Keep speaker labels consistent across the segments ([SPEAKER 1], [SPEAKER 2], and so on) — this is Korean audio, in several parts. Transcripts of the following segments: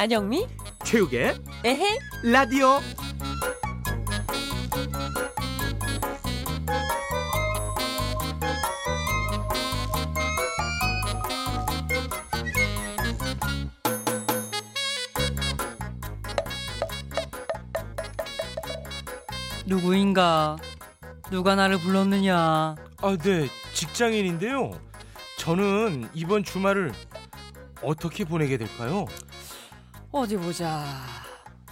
[SPEAKER 1] 안영미
[SPEAKER 2] 체육의
[SPEAKER 1] 에헤
[SPEAKER 2] 라디오
[SPEAKER 3] 누구인가? 누가 나를 불렀느냐?
[SPEAKER 2] 아, 네, 직장인인데요. 저는 이번 주말을 어떻게 보내게 될까요?
[SPEAKER 3] 어디 보자.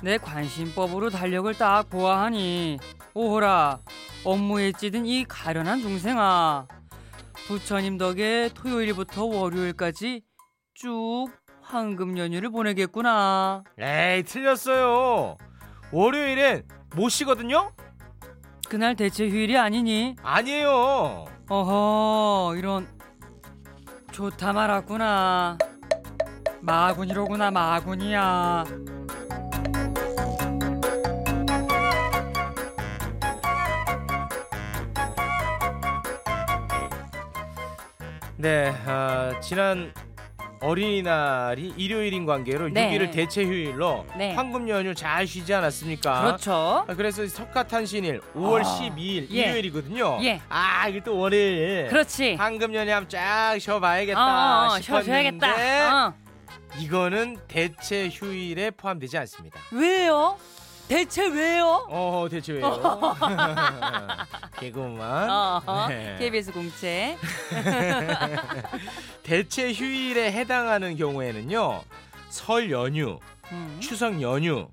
[SPEAKER 3] 내 관심법으로 달력을 딱 보아하니 오호라 업무에 찌든 이 가련한 중생아 부처님 덕에 토요일부터 월요일까지 쭉 황금 연휴를 보내겠구나.
[SPEAKER 2] 에이, 틀렸어요. 월요일엔 못 쉬거든요?
[SPEAKER 3] 그날 대체 휴일이 아니니?
[SPEAKER 2] 아니에요.
[SPEAKER 3] 어허 이런 좋다 말았구나. 마군이로구나 마군이야.
[SPEAKER 2] 네, 아, 지난 어린이날이 일요일인 관계로
[SPEAKER 3] 네.
[SPEAKER 2] 6일을 대체 휴일로
[SPEAKER 3] 네.
[SPEAKER 2] 황금 연휴 잘 쉬지 않았습니까?
[SPEAKER 3] 그렇죠.
[SPEAKER 2] 아, 그래서 석가탄신일 5월
[SPEAKER 3] 아,
[SPEAKER 2] 12일
[SPEAKER 3] 예.
[SPEAKER 2] 일요일이거든요.
[SPEAKER 3] 예.
[SPEAKER 2] 아, 이게 또 월요일.
[SPEAKER 3] 그렇지.
[SPEAKER 2] 황금 연휴 한번 쫙 쉬어봐야겠다
[SPEAKER 3] 어, 어,
[SPEAKER 2] 싶었는데
[SPEAKER 3] 쉬어줘야겠다. 어.
[SPEAKER 2] 이거는 대체 휴일에 포함되지 않습니다.
[SPEAKER 3] 왜요? 대체 왜요?
[SPEAKER 2] 어, 대체 왜요? 개그만.
[SPEAKER 3] 어,
[SPEAKER 2] 네.
[SPEAKER 3] KBS 공채.
[SPEAKER 2] 대체 휴일에 해당하는 경우에는요. 설 연휴,
[SPEAKER 3] 음,
[SPEAKER 2] 추석 연휴,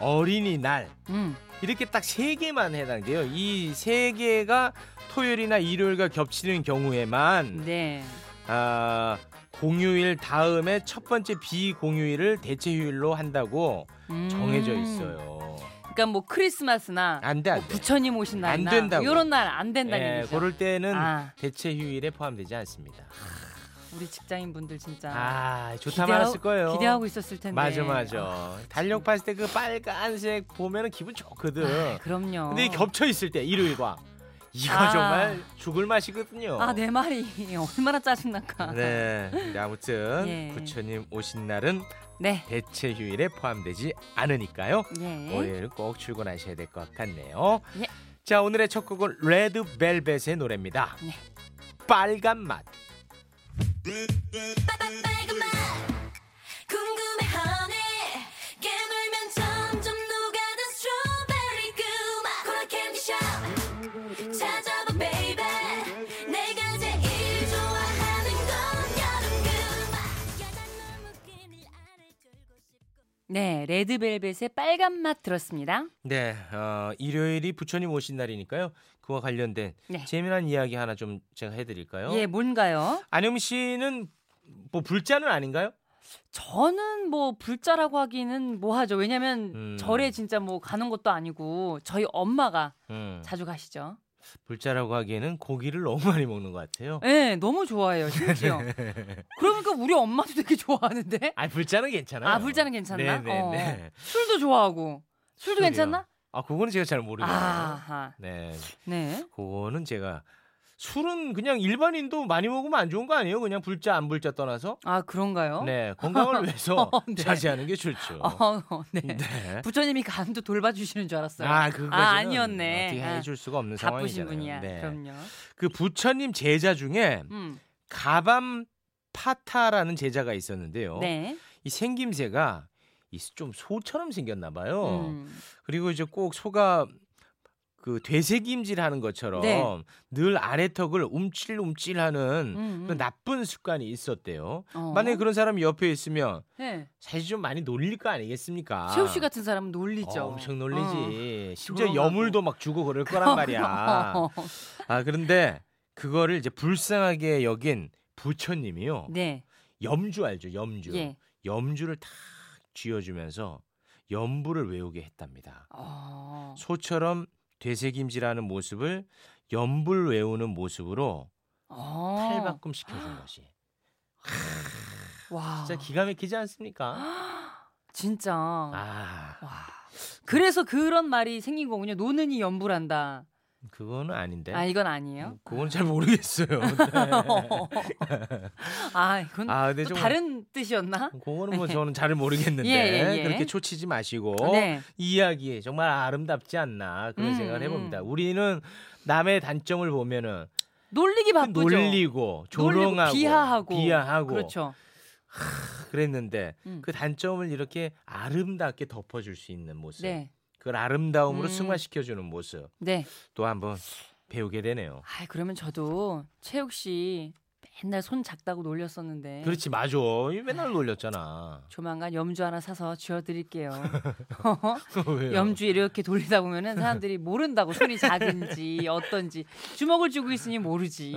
[SPEAKER 2] 어린이날
[SPEAKER 3] 음.
[SPEAKER 2] 이렇게 딱 세 개만 해당돼요. 이 세 개가 토요일이나 일요일과 겹치는 경우에만
[SPEAKER 3] 네.
[SPEAKER 2] 아, 공휴일 다음에 첫 번째 비공휴일을 대체 휴일로 한다고
[SPEAKER 3] 음.
[SPEAKER 2] 정해져 있어요.
[SPEAKER 3] 그러니까 뭐 크리스마스나
[SPEAKER 2] 안돼
[SPEAKER 3] 뭐
[SPEAKER 2] 안돼.
[SPEAKER 3] 부처님 오신
[SPEAKER 2] 안
[SPEAKER 3] 날이나
[SPEAKER 2] 된다고.
[SPEAKER 3] 이런 날 안 된다는
[SPEAKER 2] 예,
[SPEAKER 3] 얘기죠.
[SPEAKER 2] 그럴 때는
[SPEAKER 3] 아,
[SPEAKER 2] 대체 휴일에 포함되지 않습니다.
[SPEAKER 3] 우리 직장인 분들 진짜
[SPEAKER 2] 아, 좋다
[SPEAKER 3] 기대하-
[SPEAKER 2] 말았을 거예요.
[SPEAKER 3] 기대하고 있었을 텐데.
[SPEAKER 2] 맞아 맞아. 달력 봤을 때 그 빨간색 보면은 기분 좋거든.
[SPEAKER 3] 아, 그럼요.
[SPEAKER 2] 근데 겹쳐 있을 때 일요일과 이거
[SPEAKER 3] 아.
[SPEAKER 2] 정말 죽을 맛이거든요.
[SPEAKER 3] 아, 내 말이 얼마나 짜증날까.
[SPEAKER 2] 네. 근데 아무튼
[SPEAKER 3] 예.
[SPEAKER 2] 부처님 오신 날은
[SPEAKER 3] 네.
[SPEAKER 2] 대체 휴일에 포함되지 않으니까요.
[SPEAKER 3] 예.
[SPEAKER 2] 월요일 꼭 출근하셔야 될 것 같네요.
[SPEAKER 3] 예.
[SPEAKER 2] 자 오늘의 첫 곡은 레드벨벳의 노래입니다.
[SPEAKER 3] 네.
[SPEAKER 2] 빨간 맛.
[SPEAKER 4] 빨간 맛 궁금해 네,
[SPEAKER 3] 레드벨벳의 빨간 맛 들었습니다.
[SPEAKER 2] 네, 어, 일요일이 부처님 오신 날이니까요. 그와 관련된
[SPEAKER 3] 네.
[SPEAKER 2] 재미난 이야기 하나 좀 제가 해드릴까요?
[SPEAKER 3] 예, 뭔가요?
[SPEAKER 2] 안영 씨는 뭐 불자는 아닌가요?
[SPEAKER 3] 저는 뭐 불자라고 하기는 뭐하죠. 왜냐면
[SPEAKER 2] 음.
[SPEAKER 3] 절에 진짜 뭐 가는 것도 아니고 저희 엄마가
[SPEAKER 2] 음,
[SPEAKER 3] 자주 가시죠.
[SPEAKER 2] 불자라고 하기에는 고기를 너무 많이 먹는 것 같아요.
[SPEAKER 3] 네, 너무 좋아해요, 심지어. 그러니까 우리 엄마도 되게 좋아하는데.
[SPEAKER 2] 아 불자는 괜찮아요.
[SPEAKER 3] 아, 불자는 괜찮나?
[SPEAKER 2] 네, 네,
[SPEAKER 3] 어.
[SPEAKER 2] 네.
[SPEAKER 3] 술도 좋아하고. 술도
[SPEAKER 2] 술이요?
[SPEAKER 3] 괜찮나?
[SPEAKER 2] 아 그거는 제가 잘 모르겠어요.
[SPEAKER 3] 아하.
[SPEAKER 2] 네,
[SPEAKER 3] 네.
[SPEAKER 2] 그거는 제가 술은 그냥 일반인도 많이 먹으면 안 좋은 거 아니에요? 그냥 불자 안 불자 떠나서.
[SPEAKER 3] 아, 그런가요?
[SPEAKER 2] 네, 건강을 위해서
[SPEAKER 3] 어, 네.
[SPEAKER 2] 자제하는 게 좋죠.
[SPEAKER 3] 어, 네.
[SPEAKER 2] 네.
[SPEAKER 3] 부처님이 간도 돌봐주시는 줄 알았어요.
[SPEAKER 2] 아, 그거는
[SPEAKER 3] 아, 아니었네.
[SPEAKER 2] 어떻게
[SPEAKER 3] 아,
[SPEAKER 2] 해줄 수가 없는
[SPEAKER 3] 바쁘신
[SPEAKER 2] 상황이잖아요.
[SPEAKER 3] 분이야.
[SPEAKER 2] 네.
[SPEAKER 3] 그럼요.
[SPEAKER 2] 그 부처님 제자 중에
[SPEAKER 3] 음.
[SPEAKER 2] 가밤 파타라는 제자가 있었는데요.
[SPEAKER 3] 네.
[SPEAKER 2] 이 생김새가 이좀 소처럼 생겼나 봐요.
[SPEAKER 3] 음.
[SPEAKER 2] 그리고 이제 꼭 소가 그 되새김질 하는 것처럼
[SPEAKER 3] 네.
[SPEAKER 2] 늘 아래턱을 움찔움찔하는
[SPEAKER 3] 음, 음.
[SPEAKER 2] 나쁜 습관이 있었대요.
[SPEAKER 3] 어.
[SPEAKER 2] 만약에 그런 사람이 옆에 있으면
[SPEAKER 3] 네.
[SPEAKER 2] 사실 좀 많이 놀릴 거 아니겠습니까?
[SPEAKER 3] 최우 씨 같은 사람은 놀리죠.
[SPEAKER 2] 어, 엄청 놀리지. 심지어
[SPEAKER 3] 조롱하고.
[SPEAKER 2] 여물도 막 주고 그럴 거란 말이야. 아 그런데 그거를 이제 불쌍하게 여긴 부처님이요.
[SPEAKER 3] 네.
[SPEAKER 2] 염주 알죠? 염주.
[SPEAKER 3] 예.
[SPEAKER 2] 염주를 탁 쥐어주면서 염부를 외우게 했답니다.
[SPEAKER 3] 어.
[SPEAKER 2] 소처럼 되새김질하는 모습을 염불 외우는 모습으로
[SPEAKER 3] 어.
[SPEAKER 2] 탈바꿈 시켜준 것이
[SPEAKER 3] 와.
[SPEAKER 2] 진짜 기가 막히지 않습니까?
[SPEAKER 3] 진짜.
[SPEAKER 2] 아,
[SPEAKER 3] 와. 그래서 그런 말이 생긴 거군요. 노는이 연불한다.
[SPEAKER 2] 그거는 아닌데.
[SPEAKER 3] 아 이건 아니에요.
[SPEAKER 2] 그건 잘 모르겠어요. 네.
[SPEAKER 3] 아 이건
[SPEAKER 2] 아, 근데 또좀
[SPEAKER 3] 다른 뜻이었나?
[SPEAKER 2] 그거는 뭐 저는 잘 모르겠는데
[SPEAKER 3] 예, 예, 예.
[SPEAKER 2] 그렇게 초치지 마시고
[SPEAKER 3] 네.
[SPEAKER 2] 이야기 정말 아름답지 않나 그런
[SPEAKER 3] 음,
[SPEAKER 2] 생각을 해봅니다.
[SPEAKER 3] 음.
[SPEAKER 2] 우리는 남의 단점을 보면은
[SPEAKER 3] 놀리기 바쁘죠.
[SPEAKER 2] 놀리고 조롱하고
[SPEAKER 3] 비하하고
[SPEAKER 2] 비하하고
[SPEAKER 3] 그렇죠.
[SPEAKER 2] 그랬는데
[SPEAKER 3] 음.
[SPEAKER 2] 그 단점을 이렇게 아름답게 덮어줄 수 있는 모습,
[SPEAKER 3] 네,
[SPEAKER 2] 그걸 아름다움으로
[SPEAKER 3] 음.
[SPEAKER 2] 승화시켜주는 모습
[SPEAKER 3] 네.
[SPEAKER 2] 또 한번 배우게 되네요.
[SPEAKER 3] 아 그러면 저도 최욱 씨 맨날 손 작다고 놀렸었는데.
[SPEAKER 2] 그렇지 맞아. 이 맨날 놀렸잖아.
[SPEAKER 3] 조만간 염주 하나 사서 쥐어드릴게요.
[SPEAKER 2] 왜요?
[SPEAKER 3] 염주 이렇게 돌리다 보면은 사람들이 모른다고 손이 작은지 어떤지 주먹을 쥐고 있으니 모르지.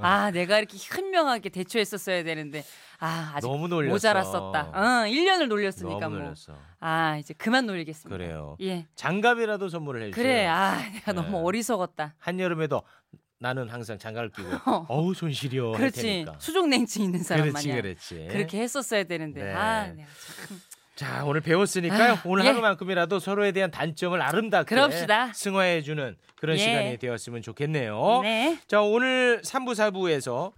[SPEAKER 3] 아 내가 이렇게 현명하게 대처했었어야 되는데 아 아직
[SPEAKER 2] 너무 놀렸어.
[SPEAKER 3] 모자랐었다. 어, 1년을 놀렸으니까
[SPEAKER 2] 너무
[SPEAKER 3] 뭐.
[SPEAKER 2] 놀렸어.
[SPEAKER 3] 아 이제 그만 놀리겠습니다.
[SPEAKER 2] 그래요.
[SPEAKER 3] 예.
[SPEAKER 2] 장갑이라도 선물을 해 주세요.
[SPEAKER 3] 그래. 아 내가
[SPEAKER 2] 네.
[SPEAKER 3] 너무 어리석었다.
[SPEAKER 2] 한여름에도 나는 항상 장갑을 끼고
[SPEAKER 3] 어.
[SPEAKER 2] 어우 손 시려 할
[SPEAKER 3] 그렇지.
[SPEAKER 2] 테니까.
[SPEAKER 3] 수족냉증 있는 사람
[SPEAKER 2] 그렇지
[SPEAKER 3] 마냥
[SPEAKER 2] 그렇지.
[SPEAKER 3] 그렇게 했었어야 되는데.
[SPEAKER 2] 네.
[SPEAKER 3] 아 참.
[SPEAKER 2] 자 오늘 배웠으니까요.
[SPEAKER 3] 아,
[SPEAKER 2] 오늘
[SPEAKER 3] 예.
[SPEAKER 2] 하루만큼이라도 서로에 대한 단점을 아름답게
[SPEAKER 3] 그럽시다.
[SPEAKER 2] 승화해주는 그런
[SPEAKER 3] 예.
[SPEAKER 2] 시간이 되었으면 좋겠네요.
[SPEAKER 3] 네.
[SPEAKER 2] 자 오늘 3부 4부에서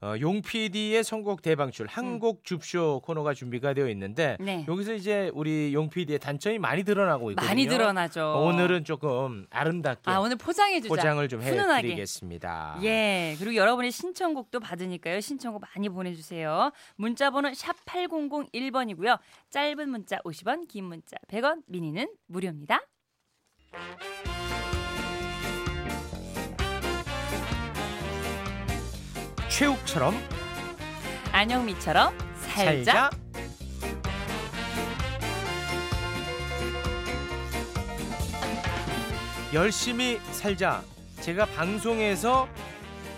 [SPEAKER 2] 어, 용 PD의 선곡 대방출 한곡 줍쇼 코너가 준비가 되어 있는데
[SPEAKER 3] 네.
[SPEAKER 2] 여기서 이제 우리 용 PD의 단점이 많이 드러나고 있거든요.
[SPEAKER 3] 많이 드러나죠.
[SPEAKER 2] 오늘은 조금 아름답게
[SPEAKER 3] 아 오늘 포장해 주자.
[SPEAKER 2] 포장을 좀
[SPEAKER 3] 훈훈하게.
[SPEAKER 2] 해드리겠습니다.
[SPEAKER 3] 예, 그리고 여러분의 신청곡도 받으니까요. 신청곡 많이 보내주세요. 문자번호 샵 8001번이고요. 짧은 문자 50원, 긴 문자 100원, 미니는 무료입니다.
[SPEAKER 2] 최욱처럼
[SPEAKER 3] 안영미처럼 살자.
[SPEAKER 2] 살자. 열심히 살자. 제가 방송에서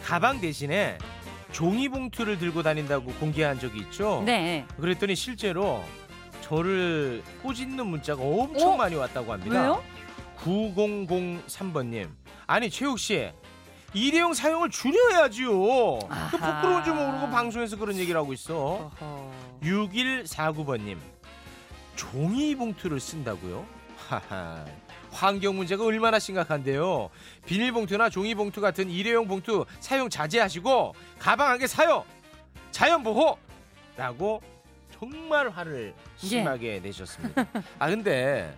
[SPEAKER 2] 가방 대신에 종이 봉투를 들고 다닌다고 공개한 적이 있죠.
[SPEAKER 3] 네.
[SPEAKER 2] 그랬더니 실제로 저를 꼬집는 문자가 엄청
[SPEAKER 3] 어?
[SPEAKER 2] 많이 왔다고 합니다.
[SPEAKER 3] 왜요?
[SPEAKER 2] 9003번님. 아니 최욱 씨. 일회용 사용을 줄여야지요. 그. 부끄러운 줄 모르고 방송에서 그런 얘기를 하고 있어.
[SPEAKER 3] 어허.
[SPEAKER 2] 6149번님. 종이 봉투를 쓴다고요? 하하. 환경 문제가 얼마나 심각한데요. 비닐봉투나 종이봉투 같은 일회용 봉투 사용 자제하시고 가방 한 개 사요. 자연 보호. 라고 정말 화를
[SPEAKER 3] 예.
[SPEAKER 2] 심하게 내셨습니다. 아 근데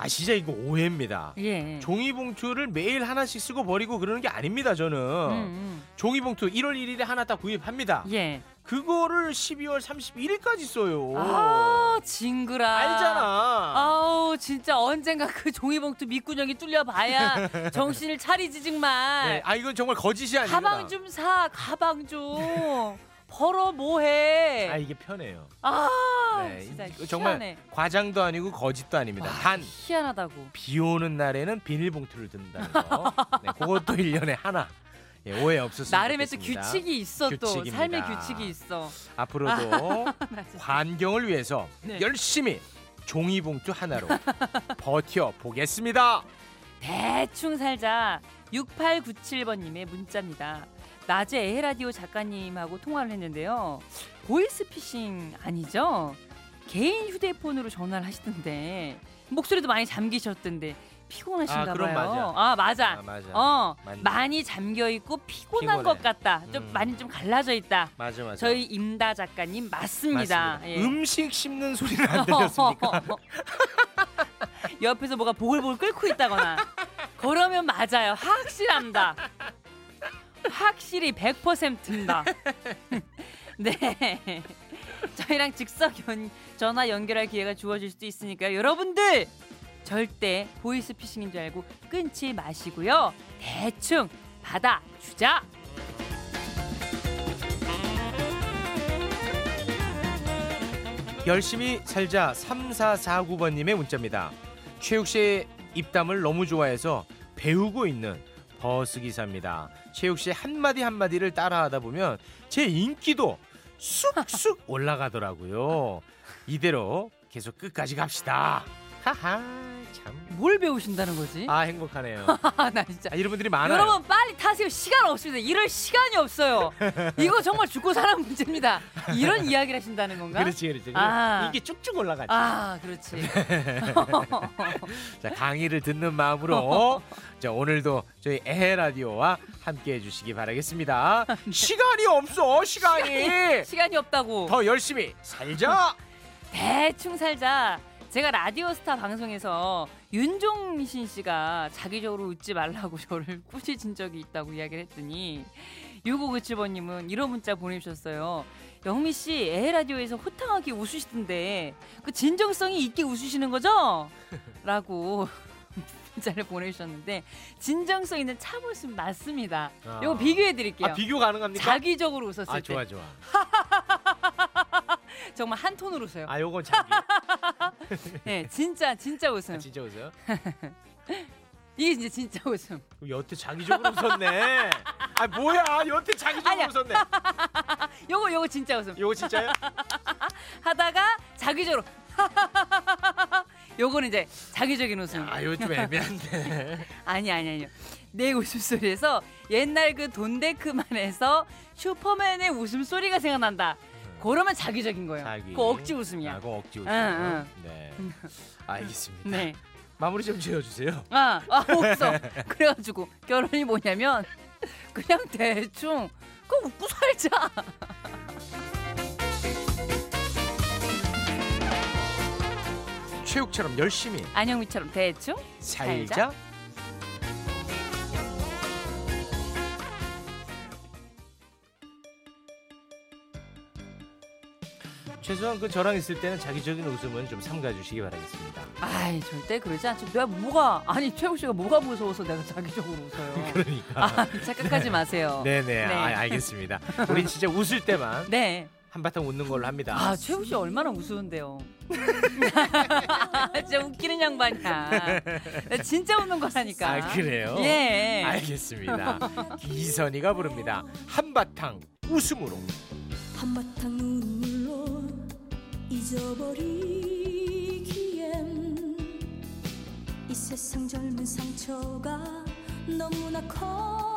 [SPEAKER 2] 아 진짜 이거 오해입니다.
[SPEAKER 3] 예.
[SPEAKER 2] 종이봉투를 매일 하나씩 쓰고 버리고 그러는 게 아닙니다. 저는
[SPEAKER 3] 음,
[SPEAKER 2] 종이봉투 1월 1일에 하나 딱 구입합니다.
[SPEAKER 3] 음. 예.
[SPEAKER 2] 그거를 12월 31일까지 써요.
[SPEAKER 3] 아, 징그라.
[SPEAKER 2] 알잖아.
[SPEAKER 3] 아우, 진짜 언젠가 그 종이봉투 밑구녕이 뚫려봐야 정신을 차리지 정말.
[SPEAKER 2] 네, 아 이건 정말 거짓이 아닙니다.
[SPEAKER 3] 가방 좀 사, 가방 좀. 벌어 뭐해?
[SPEAKER 2] 아 이게 편해요.
[SPEAKER 3] 아,
[SPEAKER 2] 네,
[SPEAKER 3] 진짜
[SPEAKER 2] 이거 정말
[SPEAKER 3] 희한해.
[SPEAKER 2] 과장도 아니고 거짓도 아닙니다. 단
[SPEAKER 3] 희한하다고.
[SPEAKER 2] 비 오는 날에는 비닐봉투를 든다는 거. 네, 그것도 1년에 하나. 예, 오해 없었으면
[SPEAKER 3] 나름의 또
[SPEAKER 2] 좋겠습니다.
[SPEAKER 3] 규칙이 있어 또
[SPEAKER 2] 규칙입니다.
[SPEAKER 3] 삶의 규칙이 있어.
[SPEAKER 2] 앞으로도 환경을 위해서
[SPEAKER 3] 네.
[SPEAKER 2] 열심히 종이봉투 하나로 버텨 보겠습니다.
[SPEAKER 3] 대충 살자. 6897번님의 문자입니다. 낮에 에헤라디오 작가님하고 통화를 했는데요. 보이스피싱 아니죠? 개인 휴대폰으로 전화를 하시던데 목소리도 많이 잠기셨던데 피곤하신가
[SPEAKER 2] 아,
[SPEAKER 3] 봐요.
[SPEAKER 2] 맞아.
[SPEAKER 3] 아 맞아.
[SPEAKER 2] 아, 맞아.
[SPEAKER 3] 어
[SPEAKER 2] 맞네.
[SPEAKER 3] 많이 잠겨 있고 피곤한
[SPEAKER 2] 피곤해.
[SPEAKER 3] 것 같다. 좀
[SPEAKER 2] 음.
[SPEAKER 3] 많이 좀 갈라져 있다.
[SPEAKER 2] 맞아 맞아.
[SPEAKER 3] 저희 임다 작가님 맞습니다.
[SPEAKER 2] 맞습니다.
[SPEAKER 3] 예.
[SPEAKER 2] 음식 씹는 소리는 안 들렸습니까?
[SPEAKER 3] 옆에서 뭐가 보글보글 끓고 있다거나 그러면 맞아요. 확실합니다. 확실히 100%입니다. 네. 저희랑 즉석 연, 전화 연결할 기회가 주어질 수도 있으니까요. 여러분들 절대 보이스피싱인 줄 알고 끊지 마시고요. 대충 받아 주자.
[SPEAKER 2] 열심히 살자 3449번님의 문자입니다. 최욱 씨의 입담을 너무 좋아해서 배우고 있는 버스 기사입니다. 최욱 씨의 한마디 한마디를 따라하다 보면 제 인기도 쑥쑥 올라가더라고요. 이대로 계속 끝까지 갑시다. 하하 참.
[SPEAKER 3] 뭘 배우신다는 거지?
[SPEAKER 2] 아 행복하네요.
[SPEAKER 3] 아, 나 진짜.
[SPEAKER 2] 아, 이런 분들이 많아요.
[SPEAKER 3] 여러분 빨리 타세요. 시간 없습니다. 이럴 시간이 없어요. 이거 정말 죽고 사는 문제입니다. 이런 이야기를 하신다는 건가?
[SPEAKER 2] 그렇지 그렇지.
[SPEAKER 3] 아.
[SPEAKER 2] 이게 쭉쭉 올라가지.
[SPEAKER 3] 아, 그렇지.
[SPEAKER 2] 자 강의를 듣는 마음으로 자 오늘도 저희 에헤 라디오와 함께 해주시기 바라겠습니다. 시간이 없어 시간이.
[SPEAKER 3] 시간이 없다고.
[SPEAKER 2] 더 열심히 살자.
[SPEAKER 3] 대충 살자. 제가 라디오스타 방송에서 윤종신 씨가 자기적으로 웃지 말라고 저를 꾸짖은 적이 있다고 이야기를 했더니 6597번님은 이런 문자 보내주셨어요. 영미 씨 에라디오에서 호탕하게 웃으시던데 그 진정성이 있게 웃으시는 거죠? 라고 문자를 보내주셨는데 진정성 있는 참웃음 맞습니다.
[SPEAKER 2] 아.
[SPEAKER 3] 이거 비교해 드릴게요.
[SPEAKER 2] 아 비교 가능합니까?
[SPEAKER 3] 자기적으로 웃었을
[SPEAKER 2] 아
[SPEAKER 3] 때
[SPEAKER 2] 좋아 좋아.
[SPEAKER 3] 정말 한 톤으로 웃어요.
[SPEAKER 2] 아 요건 자기.
[SPEAKER 3] 네, 진짜 진짜 웃음.
[SPEAKER 2] 아, 진짜 웃어요?
[SPEAKER 3] 이게 이제 진짜 웃음.
[SPEAKER 2] 여태 자기적으로 웃었네. 아 뭐야 여태 자기적으로
[SPEAKER 3] 아니야.
[SPEAKER 2] 웃었네.
[SPEAKER 3] 요거 요거 진짜 웃음.
[SPEAKER 2] 요거 진짜요?
[SPEAKER 3] 하다가 자기적으로 요거는 이제 자기적인 웃음.
[SPEAKER 2] 아 요거 좀 애매한데.
[SPEAKER 3] 아니 아니 아니요. 내 웃음소리에서 옛날 그 돈데크만에서 슈퍼맨의 웃음소리가 생각난다. 그러면 자기적인 거예요.
[SPEAKER 2] 자기.
[SPEAKER 3] 그 억지 웃음이야.
[SPEAKER 2] 아, 그거 억지 웃음.
[SPEAKER 3] 응,
[SPEAKER 2] 네. 알겠습니다.
[SPEAKER 3] 네.
[SPEAKER 2] 마무리 좀 지어주세요.
[SPEAKER 3] 아, 아 없어. 그래가지고 결혼이 뭐냐면 그냥 대충 그 웃고 살자.
[SPEAKER 2] 체육처럼 열심히
[SPEAKER 3] 안영미처럼 대충
[SPEAKER 2] 살자.
[SPEAKER 3] 살자.
[SPEAKER 2] 최소한 그 저랑 있을 때는 자기적인 웃음은 좀 삼가주시기 바라겠습니다.
[SPEAKER 3] 아이 절대 그러지 않죠. 내가 뭐가 아니 최우 씨가 뭐가 무서워서 내가 자기적으로 웃어요.
[SPEAKER 2] 그러니까.
[SPEAKER 3] 아, 착각하지 마세요.
[SPEAKER 2] 네네.
[SPEAKER 3] 네.
[SPEAKER 2] 아, 알겠습니다. 우린 진짜 웃을 때만
[SPEAKER 3] 네.
[SPEAKER 2] 한바탕 웃는 걸로 합니다.
[SPEAKER 3] 아 최우 씨 얼마나 우스운데요. 진짜 웃기는 양반이야. 나 진짜 웃는 거라니까.
[SPEAKER 2] 아, 그래요?
[SPEAKER 3] 예.
[SPEAKER 2] 알겠습니다. 이선희가 부릅니다. 한바탕 웃음으로.
[SPEAKER 4] 한바탕 잊어버리기엔 이 세상 젊은 상처가 너무나 커.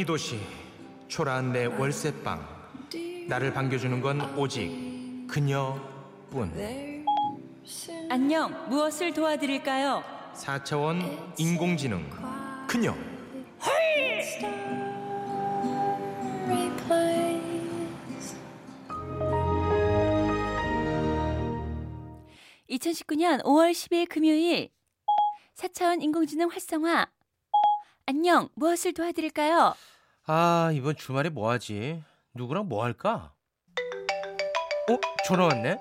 [SPEAKER 1] 이 도시
[SPEAKER 2] 초라한 내 월세방 나를 반겨주는 건 오직 그녀뿐
[SPEAKER 3] 안녕. 무엇을 도와드릴까요?
[SPEAKER 2] 4차원 인공지능 그녀
[SPEAKER 4] Replace
[SPEAKER 3] 2019년 5월 10일 금요일 4차원 인공지능 활성화. 안녕. 무엇을 도와드릴까요?
[SPEAKER 2] 아 이번 주말에 뭐 하지? 누구랑 뭐 할까? 어? 전화 왔네?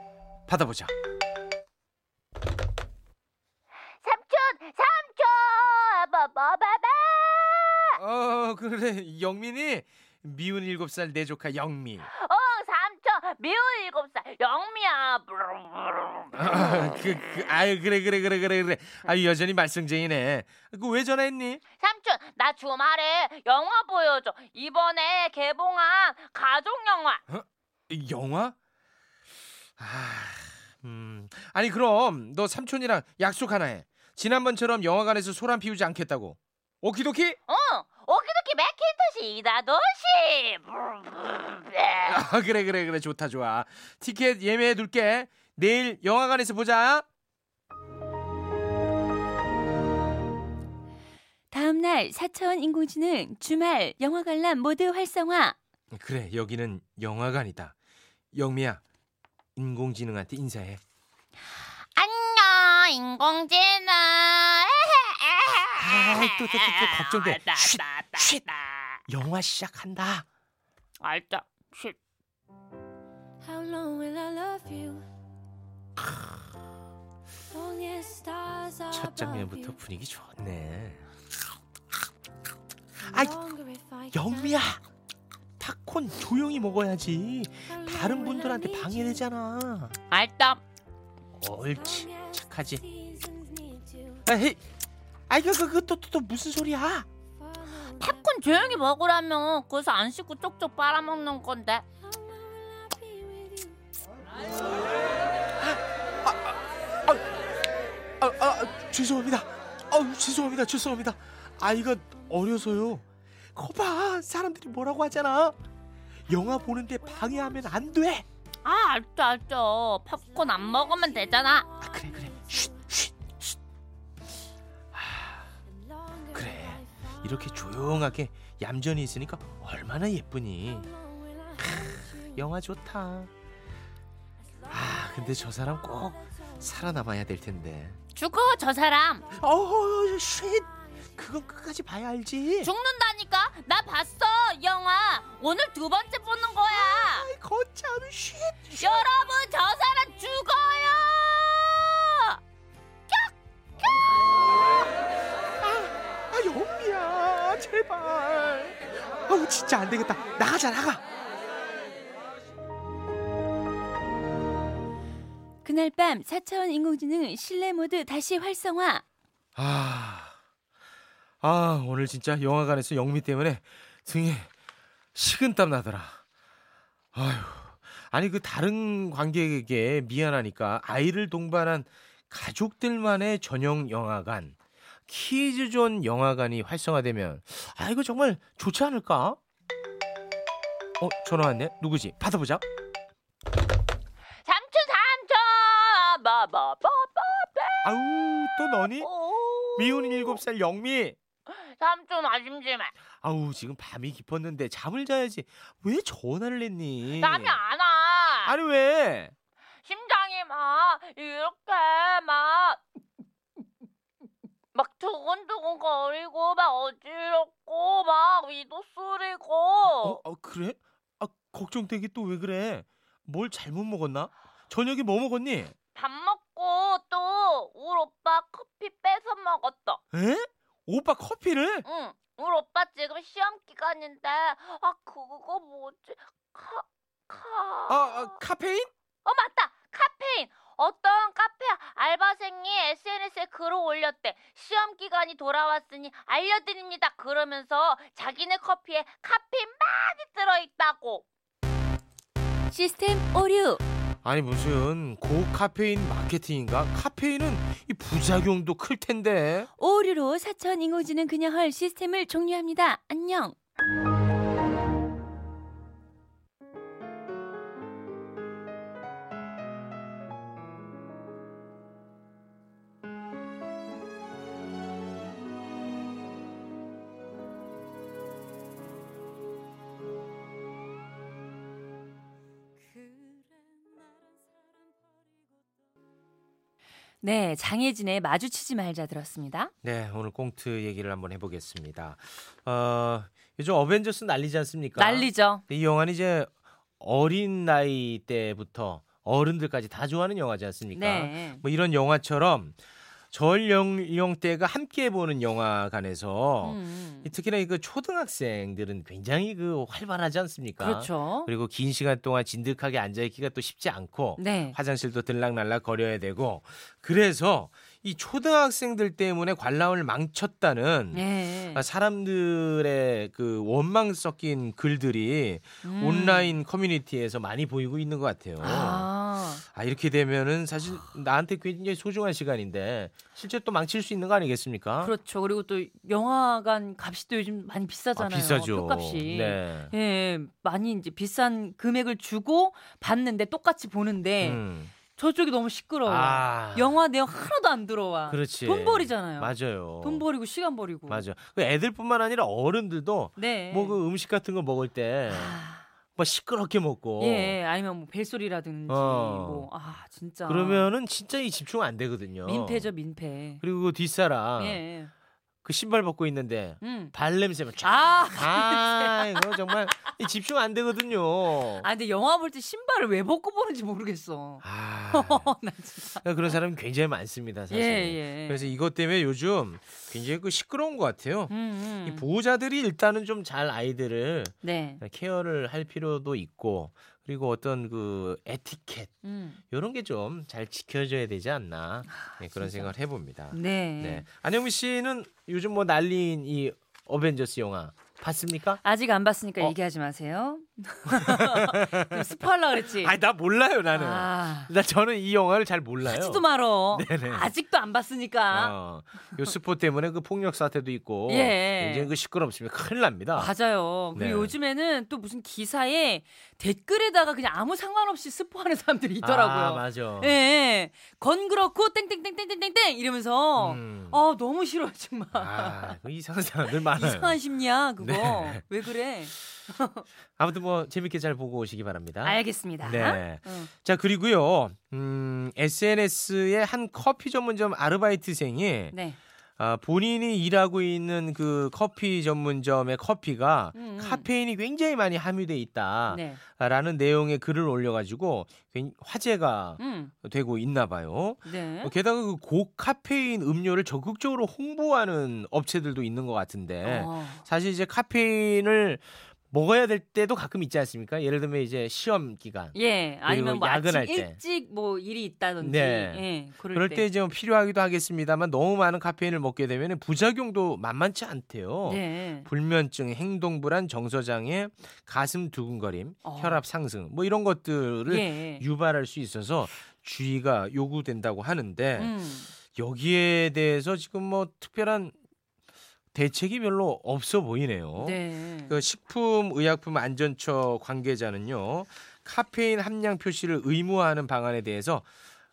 [SPEAKER 2] 받아보자.
[SPEAKER 5] 삼촌, 삼촌, 뭐뭐바바.
[SPEAKER 2] 어 그래 영민이 미운 일곱 살 내 조카 영미
[SPEAKER 5] 어, 미운 일곱 살. 영미야.
[SPEAKER 2] 아, 그, 그 아유 그래 그래 그래 그래 그래. 아유 여전히 말썽쟁이네. 그 왜 전화했니?
[SPEAKER 5] 삼촌, 나 주말에 영화 보여줘. 이번에 개봉한 가족 영화.
[SPEAKER 2] 영화? 아, 음. 아니 그럼 너 삼촌이랑 약속 하나 해. 지난번처럼 영화관에서 소란 피우지 않겠다고. 오키도키?
[SPEAKER 5] 응, 오키도키 맥킨토시. 이다도시.
[SPEAKER 2] 아, 그래 그래 그래 좋다 좋아. 티켓 예매해 둘게. 내일 영화관에서 보자.
[SPEAKER 3] 다음 날 사천 인공지능 주말 영화 관람 모두 활성화.
[SPEAKER 2] 그래 여기는 영화관이다. 영미야 인공지능한테 인사해.
[SPEAKER 5] 안녕 인공지능
[SPEAKER 2] 아, 또, 또, 또, 또, 또, 걱정돼. 아, 쉿, 쉿. 영화 시작한다.
[SPEAKER 5] 알자. 쉿.
[SPEAKER 4] How long will I love you?
[SPEAKER 2] 첫 장면부터. 분위기 좋네. 아이,
[SPEAKER 4] I
[SPEAKER 2] 영미야. 팝콘 조용히 먹어야지. 다른 분들한테? 방해되잖아.
[SPEAKER 5] 알자.
[SPEAKER 2] 옳지 착하지.
[SPEAKER 4] seasons need to
[SPEAKER 2] 아이 아이 그그 또 또 또 무슨 소리야?
[SPEAKER 5] 팝콘 조용히 먹으라며. 그래서 안 씻고 쪽쪽 빨아먹는 건데.
[SPEAKER 4] Be with you?
[SPEAKER 2] 아, 아 죄송합니다. 아 죄송합니다. 죄송합니다. 아이가 어려서요. 거봐 사람들이 뭐라고 하잖아. 영화 보는데 방해하면 안 돼.
[SPEAKER 5] 아 알죠 알죠. 팝콘 안 먹으면 되잖아.
[SPEAKER 2] 아 그래 그래. 이렇게 조용하게 얌전히 있으니까 얼마나 예쁘니.
[SPEAKER 4] You?
[SPEAKER 2] 영화 좋다. 아 근데 저 사람 꼭 살아남아야 될 텐데.
[SPEAKER 5] 죽어 저 사람.
[SPEAKER 2] 어허 쉿. 그건 끝까지 봐야 알지.
[SPEAKER 5] 죽는다니까. 나 봤어 영화. 오늘 두 번째 보는 거야.
[SPEAKER 2] 아이 거참 쉿. 쉿.
[SPEAKER 5] 여러분 저 사람 죽어요.
[SPEAKER 2] 제발. 아우 진짜 안 되겠다. 나가자 나가.
[SPEAKER 3] 그날 밤 4차원 인공지능 실내 모드 다시 활성화.
[SPEAKER 2] 아, 아 오늘 진짜 영화관에서 영미 때문에 등에 식은땀 나더라. 아휴, 아니 그 다른 관객에게 미안하니까 아이를 동반한 가족들만의 전용 영화관, 키즈존 영화관이 활성화되면 아 이거 정말 좋지 않을까? 어 전화 왔네. 누구지? 받아보자.
[SPEAKER 5] 삼촌 삼촌. 바바바바.
[SPEAKER 2] 아우 또 너니? 미운 일곱 살 영미.
[SPEAKER 5] 삼촌 아심심해.
[SPEAKER 2] 아우 지금 밤이 깊었는데 잠을 자야지 왜 전화를 했니?
[SPEAKER 5] 잠이 안 와.
[SPEAKER 2] 아니 왜?
[SPEAKER 5] 심장이 막 이렇게 막. 막 두근두근 거리고 막 어지럽고 막 위도 쓰리고
[SPEAKER 2] 어, 어 그래? 아 걱정되게 또 왜 그래? 뭘 잘못 먹었나? 저녁에 뭐 먹었니?
[SPEAKER 5] 밥 먹고 또 우리 오빠 커피 뺏어 먹었어.
[SPEAKER 2] 에? 오빠 커피를?
[SPEAKER 5] 응. 우리 오빠 지금 시험 기간인데 아 그거 뭐지? 카 카.
[SPEAKER 2] 아, 아 카페인?
[SPEAKER 5] 어 맞다 카페인 어떤 카페 알바생이 SNS에 글을 올렸대 시험 기간이 돌아왔으니 알려드립니다 그러면서 자기네 커피에 카페인 많이 들어있다고
[SPEAKER 3] 시스템 오류.
[SPEAKER 2] 아니 무슨 고카페인 마케팅인가? 카페인은 이 부작용도 클 텐데.
[SPEAKER 3] 오류로 4차원 인공지능 그녀 헐 시스템을 종료합니다. 안녕. 네, 장혜진의 마주치지 말자 들었습니다.
[SPEAKER 2] 네 오늘 꽁트 얘기를 한번 해보겠습니다. 어 요즘 어벤져스 난리지 않습니까?
[SPEAKER 3] 난리죠.
[SPEAKER 2] 이 영화는 이제 어린 나이 때부터 어른들까지 다 좋아하는 영화지 않습니까?
[SPEAKER 3] 네.
[SPEAKER 2] 뭐 이런 영화처럼 절 연령대가 함께 보는 영화관에서
[SPEAKER 3] 음,
[SPEAKER 2] 특히나 그 초등학생들은 굉장히 그 활발하지 않습니까?
[SPEAKER 3] 그렇죠.
[SPEAKER 2] 그리고 긴 시간 동안 진득하게 앉아 있기가 또 쉽지 않고
[SPEAKER 3] 네.
[SPEAKER 2] 화장실도 들락날락 거려야 되고 그래서 이 초등학생들 때문에 관람을 망쳤다는
[SPEAKER 3] 네.
[SPEAKER 2] 아, 사람들의 그 원망 섞인 글들이
[SPEAKER 3] 음.
[SPEAKER 2] 온라인 커뮤니티에서 많이 보이고 있는 것 같아요.
[SPEAKER 3] 아,
[SPEAKER 2] 아 이렇게 되면은 사실 나한테 굉장히 소중한 시간인데 실제 또 망칠 수 있는 거 아니겠습니까?
[SPEAKER 3] 그렇죠. 그리고 또 영화관 값이 또 요즘 많이 비싸잖아요.
[SPEAKER 2] 아, 비싸죠.
[SPEAKER 3] 표값이.
[SPEAKER 2] 네.
[SPEAKER 3] 예, 많이 이제 비싼 금액을 주고 봤는데 똑같이 보는데
[SPEAKER 2] 음.
[SPEAKER 3] 저쪽이 너무 시끄러워.
[SPEAKER 2] 아,
[SPEAKER 3] 영화 내용 하나도 안 들어와.
[SPEAKER 2] 그렇지.
[SPEAKER 3] 돈 버리잖아요.
[SPEAKER 2] 맞아요.
[SPEAKER 3] 돈 버리고 시간 버리고.
[SPEAKER 2] 맞아. 그 애들뿐만 아니라 어른들도
[SPEAKER 3] 네.
[SPEAKER 2] 뭐 그 음식 같은 거 먹을 때뭐
[SPEAKER 3] 아,
[SPEAKER 2] 시끄럽게 먹고
[SPEAKER 3] 예, 아니면 뭐 벨소리라든지
[SPEAKER 2] 어.
[SPEAKER 3] 뭐 아 진짜.
[SPEAKER 2] 그러면은 진짜 이 집중 안 되거든요.
[SPEAKER 3] 민폐죠 민폐.
[SPEAKER 2] 그리고 그 뒷사람
[SPEAKER 3] 예.
[SPEAKER 2] 그 신발 벗고 있는데
[SPEAKER 3] 음.
[SPEAKER 2] 발 냄새만 쫙.
[SPEAKER 3] 아,
[SPEAKER 2] 아, 이거 정말 이 집중 안 되거든요.
[SPEAKER 3] 아 근데 영화 볼 때 신발을 왜 벗고 보는지 모르겠어.
[SPEAKER 2] 아,
[SPEAKER 3] 나 진짜.
[SPEAKER 2] 그런 사람이 굉장히 많습니다, 사실.
[SPEAKER 3] 예, 예.
[SPEAKER 2] 그래서 이것 때문에 요즘 굉장히 그 시끄러운 것 같아요.
[SPEAKER 3] 음, 음.
[SPEAKER 2] 이 보호자들이 일단은 좀 잘 아이들을
[SPEAKER 3] 네.
[SPEAKER 2] 케어를 할 필요도 있고 그리고 어떤 그 에티켓
[SPEAKER 3] 음.
[SPEAKER 2] 이런 게 좀 잘 지켜져야 되지 않나 네, 그런
[SPEAKER 3] 진짜.
[SPEAKER 2] 생각을 해봅니다.
[SPEAKER 3] 네.
[SPEAKER 2] 네. 안영미 씨는 요즘 뭐 날린 이 어벤져스 영화 봤습니까?
[SPEAKER 3] 아직 안 봤으니까
[SPEAKER 2] 어.
[SPEAKER 3] 얘기하지 마세요. 좀 스포하려고 그랬지.
[SPEAKER 2] 아니 나 몰라요 나는.
[SPEAKER 3] 아,
[SPEAKER 2] 나 저는 이 영화를 잘 몰라요.
[SPEAKER 3] 하지도 말어.
[SPEAKER 2] 네네.
[SPEAKER 3] 아직도 안 봤으니까.
[SPEAKER 2] 어, 요 스포 때문에 그 폭력 사태도 있고
[SPEAKER 3] 예.
[SPEAKER 2] 굉장히 그 시끄럽습니다. 큰일 납니다.
[SPEAKER 3] 맞아요. 그리고
[SPEAKER 2] 네.
[SPEAKER 3] 요즘에는 또 무슨 기사에 댓글에다가 그냥 아무 상관없이 스포하는 사람들이 있더라고요.
[SPEAKER 2] 아, 맞아.
[SPEAKER 3] 예, 예. 건 그렇고 땡땡땡땡땡땡땡 이러면서
[SPEAKER 2] 음.
[SPEAKER 3] 어 너무 싫어 정말.
[SPEAKER 2] 아, 그 이상한 사람들 많아요.
[SPEAKER 3] 이상한 심리야 그거.
[SPEAKER 2] 네.
[SPEAKER 3] 왜 그래?
[SPEAKER 2] 아무튼 뭐 재밌게 잘 보고 오시기 바랍니다.
[SPEAKER 3] 알겠습니다.
[SPEAKER 2] 네.
[SPEAKER 3] 응.
[SPEAKER 2] 자 그리고요, 음, SNS의 한 커피 전문점 아르바이트생이
[SPEAKER 3] 네.
[SPEAKER 2] 아, 본인이 일하고 있는 그 커피 전문점의 커피가
[SPEAKER 3] 음, 음.
[SPEAKER 2] 카페인이 굉장히 많이 함유돼 있다라는
[SPEAKER 3] 네.
[SPEAKER 2] 내용의 글을 올려가지고 굉- 화제가
[SPEAKER 3] 음.
[SPEAKER 2] 되고 있나 봐요.
[SPEAKER 3] 네.
[SPEAKER 2] 어, 게다가 그 고카페인 음료를 적극적으로 홍보하는 업체들도 있는 것 같은데
[SPEAKER 3] 어.
[SPEAKER 2] 사실 이제 카페인을 먹어야 될 때도 가끔 있지 않습니까? 예를 들면 이제 시험 기간.
[SPEAKER 3] 예, 아니면 뭐
[SPEAKER 2] 야근할 때.
[SPEAKER 3] 일찍 뭐 일이 있다든지,
[SPEAKER 2] 네.
[SPEAKER 3] 예, 그럴,
[SPEAKER 2] 그럴 때 이제 뭐 필요하기도 하겠습니다만 너무 많은 카페인을 먹게 되면 부작용도 만만치 않대요.
[SPEAKER 3] 네.
[SPEAKER 2] 불면증, 행동 불안, 정서 장애, 가슴 두근거림,
[SPEAKER 3] 어.
[SPEAKER 2] 혈압 상승 뭐 이런 것들을
[SPEAKER 3] 예.
[SPEAKER 2] 유발할 수 있어서 주의가 요구된다고 하는데
[SPEAKER 3] 음.
[SPEAKER 2] 여기에 대해서 지금 뭐 특별한 대책이 별로 없어 보이네요.
[SPEAKER 3] 네.
[SPEAKER 2] 그 식품의약품안전처 관계자는요 카페인 함량 표시를 의무화하는 방안에 대해서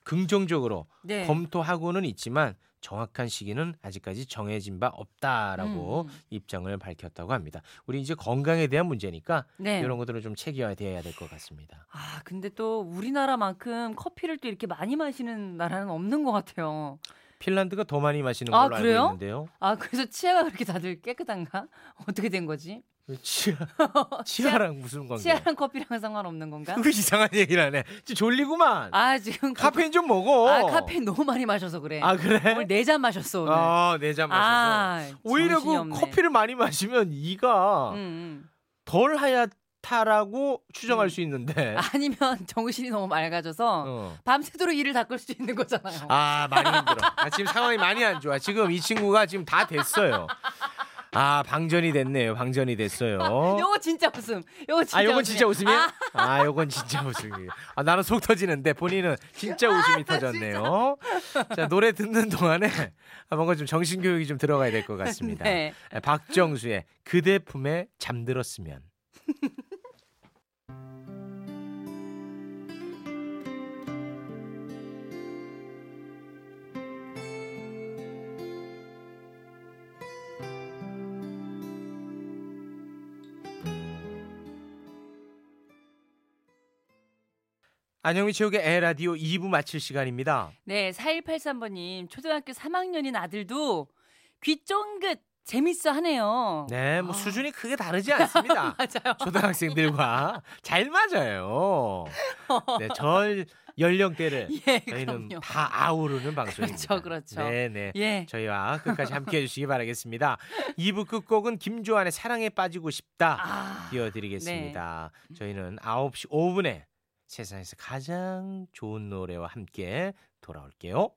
[SPEAKER 2] 긍정적으로
[SPEAKER 3] 네.
[SPEAKER 2] 검토하고는 있지만 정확한 시기는 아직까지 정해진 바 없다라고
[SPEAKER 3] 음, 음.
[SPEAKER 2] 입장을 밝혔다고 합니다. 우리 이제 건강에 대한 문제니까
[SPEAKER 3] 네.
[SPEAKER 2] 이런 것들은 좀 체계화돼야 될 것 같습니다.
[SPEAKER 3] 아, 근데 또 우리나라만큼 커피를 또 이렇게 많이 마시는 나라는 없는 것 같아요.
[SPEAKER 2] 핀란드가 더 많이 마시는
[SPEAKER 3] 아,
[SPEAKER 2] 걸로
[SPEAKER 3] 그래요?
[SPEAKER 2] 알고 있는데요.
[SPEAKER 3] 아, 그래서 치아가 그렇게 다들 깨끗한가? 어떻게 된 거지?
[SPEAKER 2] 치아, 치아랑 무슨 관계?
[SPEAKER 3] 치아랑 커피랑 상관없는 건가?
[SPEAKER 2] 그 이상한 얘기를 하네. 지금 졸리구만.
[SPEAKER 3] 아, 지금
[SPEAKER 2] 카페인 좀 먹어.
[SPEAKER 3] 아, 카페인 너무 많이 마셔서 그래.
[SPEAKER 2] 아, 그래?
[SPEAKER 3] 오늘 네 잔 마셨어, 오늘.
[SPEAKER 2] 아, 네 잔 마셔서.
[SPEAKER 3] 아,
[SPEAKER 2] 오히려 그
[SPEAKER 3] 없네.
[SPEAKER 2] 커피를 많이 마시면 이가
[SPEAKER 3] 음, 음.
[SPEAKER 2] 덜 하얗 다라고 추정할
[SPEAKER 3] 음.
[SPEAKER 2] 수 있는데.
[SPEAKER 3] 아니면 정신이 너무 맑아져서
[SPEAKER 2] 어.
[SPEAKER 3] 밤새도록 일을 닦을 수 있는 거잖아요.
[SPEAKER 2] 아, 많이 힘들어. 아, 지금 상황이 많이 안 좋아. 지금 이 친구가 지금 다 됐어요. 아, 방전이 됐네요. 방전이 됐어요.
[SPEAKER 3] 요거 진짜 웃음. 요거 진짜
[SPEAKER 2] 아, 요건. 진짜 웃음이야?
[SPEAKER 3] 아,
[SPEAKER 2] 아, 요건 진짜 웃음이에요. 아, 나는 속 터지는데 본인은 진짜 웃음이 터졌네요. 자, 노래 듣는 동안에 아, 뭔가 좀 정신 교육이 좀 들어가야 될 것 같습니다.
[SPEAKER 3] 네.
[SPEAKER 2] 박정수의 그대 품에 잠들었으면. 안녕히 체육의 에라디오 2부 마칠 시간입니다.
[SPEAKER 3] 네, 4183번님, 초등학교 3학년인 아들도 귀 쫑긋 재밌어 하네요.
[SPEAKER 2] 네, 뭐
[SPEAKER 3] 아.
[SPEAKER 2] 수준이 크게 다르지 않습니다.
[SPEAKER 3] 맞아요.
[SPEAKER 2] 초등학생들과 잘 맞아요. 네, 절 연령대를
[SPEAKER 3] 예,
[SPEAKER 2] 저희는
[SPEAKER 3] 그럼요.
[SPEAKER 2] 다 아우르는 방송입니다.
[SPEAKER 3] 그렇죠, 그렇죠.
[SPEAKER 2] 네, 네.
[SPEAKER 3] 예.
[SPEAKER 2] 저희와 끝까지 함께 해주시기 바라겠습니다. 2부 끝곡은 김조한의 사랑에 빠지고 싶다
[SPEAKER 3] 아,
[SPEAKER 2] 띄워드리겠습니다. 저희는 9시 5분에 세상에서 가장 좋은 노래와 함께 돌아올게요.